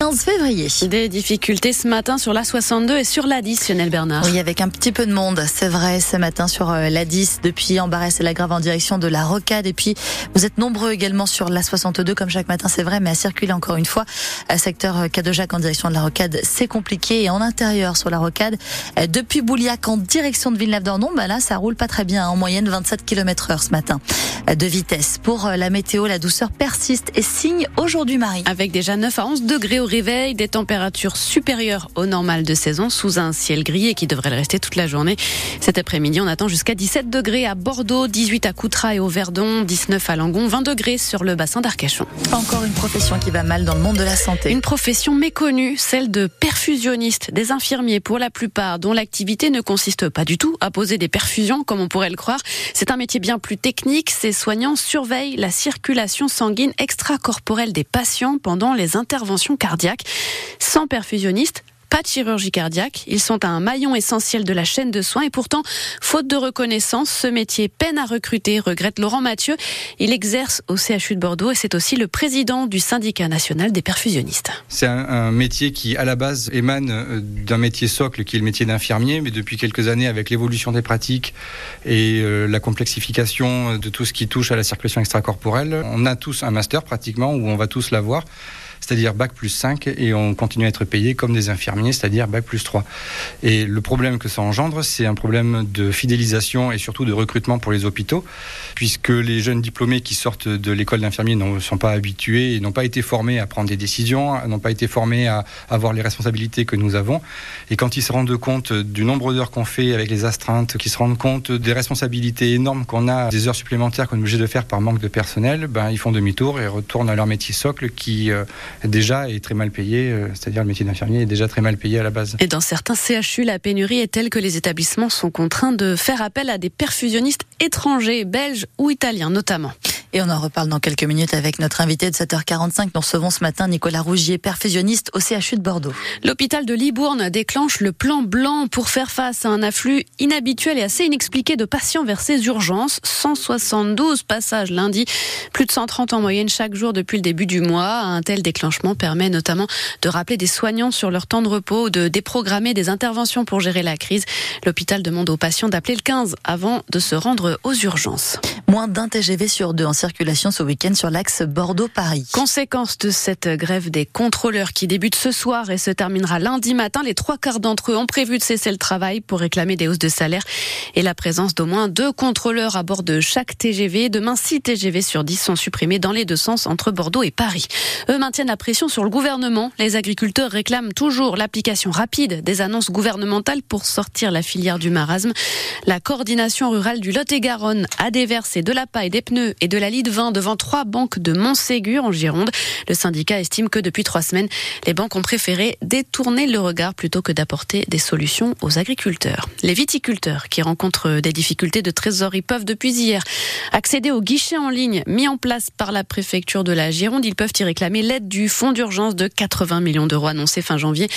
15 février. Des difficultés ce matin sur la 62 et sur la 10, Lionel Bernard. Oui, avec un petit peu de monde, c'est vrai, ce matin sur euh, la 10, depuis Embarras et la Grave en direction de la Rocade. Et puis, vous êtes nombreux également sur la 62, comme chaque matin, c'est vrai, mais à circuler encore une fois. Secteur Cadejac en direction de la Rocade, c'est compliqué. Et en intérieur sur la Rocade, euh, depuis Bouliac en direction de Villeneuve-d'Ornon, bah là, ça roule pas très bien, en moyenne 27 km heure ce matin euh, de vitesse. Pour la météo, la douceur persiste et signe aujourd'hui, Marie. Avec déjà 9 à 11 degrés au réveil, des températures supérieures au normal de saison sous un ciel gris et qui devrait le rester toute la journée. Cet après-midi, on attend jusqu'à 17 degrés à Bordeaux, 18 à Coutras et au Verdon, 19 à Langon, 20 degrés sur le bassin d'Arcachon. Encore une profession qui va mal dans le monde de la santé. Une profession méconnue, celle de perfusionniste, des infirmiers pour la plupart, dont l'activité ne consiste pas du tout à poser des perfusions comme on pourrait le croire. C'est un métier bien plus technique. Ces soignants surveillent la circulation sanguine extracorporelle des patients pendant les interventions cardiaques. Sans perfusionniste, pas de chirurgie cardiaque. Ils sont un maillon essentiel de la chaîne de soins et pourtant, faute de reconnaissance, ce métier peine à recruter, regrette Laurent Mathieu. Il exerce au CHU de Bordeaux et c'est aussi le président du syndicat national des perfusionnistes. C'est un, métier qui, à la base, émane euh, d'un métier socle qui est le métier d'infirmier, mais depuis quelques années, avec l'évolution des pratiques et euh, la complexification de tout ce qui touche à la circulation extracorporelle, on a tous un master pratiquement où on va tous l'avoir c'est-à-dire bac plus 5, et on continue à être payé comme des infirmiers, c'est-à-dire bac plus 3. Et le problème que ça engendre, c'est un problème de fidélisation et surtout de recrutement pour les hôpitaux, puisque les jeunes diplômés qui sortent de l'école d'infirmier ne sont pas habitués et n'ont pas été formés à prendre des décisions, n'ont pas été formés à avoir les responsabilités que nous avons. Et quand ils se rendent compte du nombre d'heures qu'on fait avec les astreintes, qu'ils se rendent compte des responsabilités énormes qu'on a, des heures supplémentaires qu'on est obligé de faire par manque de personnel, ben, ils font demi-tour et retournent à leur métier socle qui euh, déjà est très mal payé, euh, c'est-à-dire le métier d'infirmier est déjà très mal payé à la base. Et dans certains CHU, la pénurie est telle que les établissements sont contraints de faire appel à des perfusionnistes étrangers, belges ou italiens notamment. Et on en reparle dans quelques minutes avec notre invité de 7h45. Nous recevons ce matin Nicolas Rougier, perfusionniste au CHU de Bordeaux. L'hôpital de Libourne déclenche le plan blanc pour faire face à un afflux inhabituel et assez inexpliqué de patients vers ses urgences. 172 passages lundi, plus de 130 en moyenne chaque jour depuis le début du mois. Un tel déclenchement permet notamment de rappeler des soignants sur leur temps de repos, de déprogrammer des interventions pour gérer la crise. L'hôpital demande aux patients d'appeler le 15 avant de se rendre aux urgences. Moins d'un TGV sur deux en circulation ce week-end sur l'axe Bordeaux-Paris. Conséquence de cette grève des contrôleurs qui débute ce soir et se terminera lundi matin, les trois quarts d'entre eux ont prévu de cesser le travail pour réclamer des hausses de salaire et la présence d'au moins deux contrôleurs à bord de chaque TGV. Demain, six TGV sur 10 sont supprimés dans les deux sens entre Bordeaux et Paris. Eux maintiennent la pression sur le gouvernement. Les agriculteurs réclament toujours l'application rapide des annonces gouvernementales pour sortir la filière du marasme. La coordination rurale du Lot-et-Garonne a déversé de la paille, des pneus et de la de vin devant trois banques de Montségur en Gironde. Le syndicat estime que depuis trois semaines, les banques ont préféré détourner le regard plutôt que d'apporter des solutions aux agriculteurs. Les viticulteurs qui rencontrent des difficultés de trésorerie peuvent depuis hier accéder au guichet en ligne mis en place par la préfecture de la Gironde. Ils peuvent y réclamer l'aide du fonds d'urgence de 80 millions d'euros annoncé fin janvier,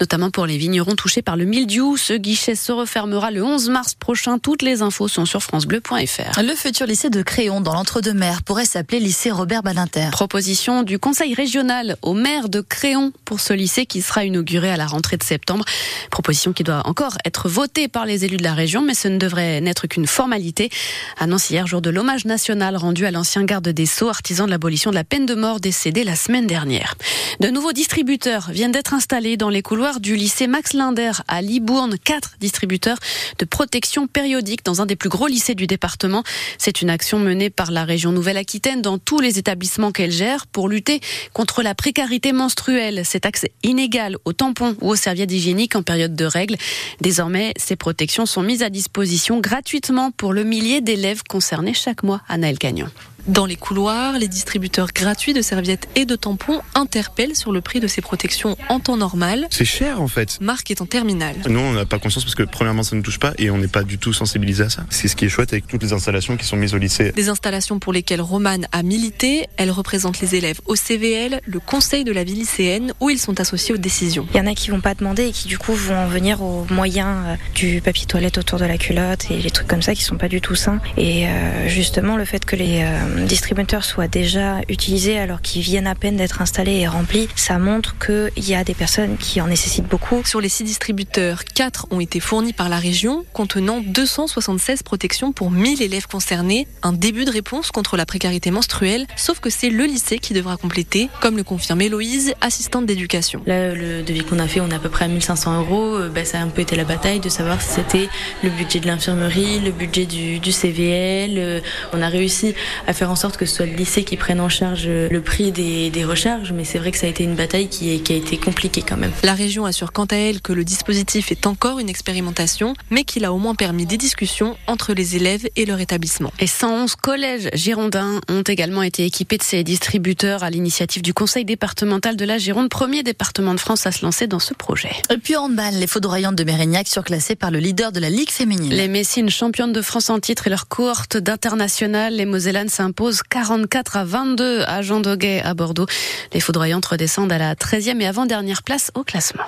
notamment pour les vignerons touchés par le mildiou. Ce guichet se refermera le 11 mars prochain. Toutes les infos sont sur francebleu.fr. Le futur lycée de Créon dans l'entre-deux maire pourrait s'appeler lycée Robert Badinter. Proposition du conseil régional au maire de Créon pour ce lycée qui sera inauguré à la rentrée de septembre. Proposition qui doit encore être votée par les élus de la région, mais ce ne devrait n'être qu'une formalité. Annonce hier jour de l'hommage national rendu à l'ancien garde des Sceaux, artisan de l'abolition de la peine de mort décédé la semaine dernière. De nouveaux distributeurs viennent d'être installés dans les couloirs du lycée Max Linder à Libourne. Quatre distributeurs de protection périodique dans un des plus gros lycées du département. C'est une action menée par la région Nouvelle-Aquitaine dans tous les établissements qu'elle gère pour lutter contre la précarité menstruelle, cet accès inégal aux tampons ou aux serviettes hygiéniques en période de règles. Désormais, ces protections sont mises à disposition gratuitement pour le millier d'élèves concernés chaque mois à Naël Cagnon. Dans les couloirs, les distributeurs gratuits de serviettes et de tampons interpellent sur le prix de ces protections en temps normal. C'est cher en fait. Marc est en terminale. Nous, on n'a pas conscience parce que premièrement, ça ne touche pas et on n'est pas du tout sensibilisé à ça. C'est ce qui est chouette avec toutes les installations qui sont mises au lycée. Des installations pour lesquelles Romane a milité. Elle représente les élèves au CVL, le conseil de la vie lycéenne, où ils sont associés aux décisions. Il y en a qui vont pas demander et qui du coup vont venir aux moyens euh, du papier toilette autour de la culotte et les trucs comme ça qui sont pas du tout sains. Et euh, justement, le fait que les euh, distributeur soit déjà utilisé alors qu'il vienne à peine d'être installé et rempli, ça montre qu'il y a des personnes qui en nécessitent beaucoup. Sur les six distributeurs, quatre ont été fournis par la région, contenant 276 protections pour 1000 élèves concernés. Un début de réponse contre la précarité menstruelle, sauf que c'est le lycée qui devra compléter, comme le confirme Héloïse, assistante d'éducation. Là, le devis qu'on a fait, on est à peu près à 1500 euros. Euh, bah, ça a un peu été la bataille de savoir si c'était le budget de l'infirmerie, le budget du, du CVL. Euh, on a réussi à faire en sorte que ce soit le lycée qui prenne en charge euh, le prix des, des recharges, mais c'est vrai que ça a été une bataille qui, est, qui a été compliquée quand même. La région assure quant à elle que le dispositif est encore une expérimentation, mais qu'il a au moins permis des discussions entre les élèves et leur établissement. Et 111 collèges girondins ont également été équipés de ces distributeurs à l'initiative du Conseil départemental de la Gironde, premier département de France à se lancer dans ce projet. Et puis handball, les Faudroyantes de Mérignac surclassées par le leader de la Ligue féminine. Les Messines, championnes de France en titre et leur cohorte d'international, les Mosellanes s'imposent 44 à 22 à Jean Doguet à Bordeaux. Les Foudroyantes redescendent à la 13e et avant-dernière place au classement.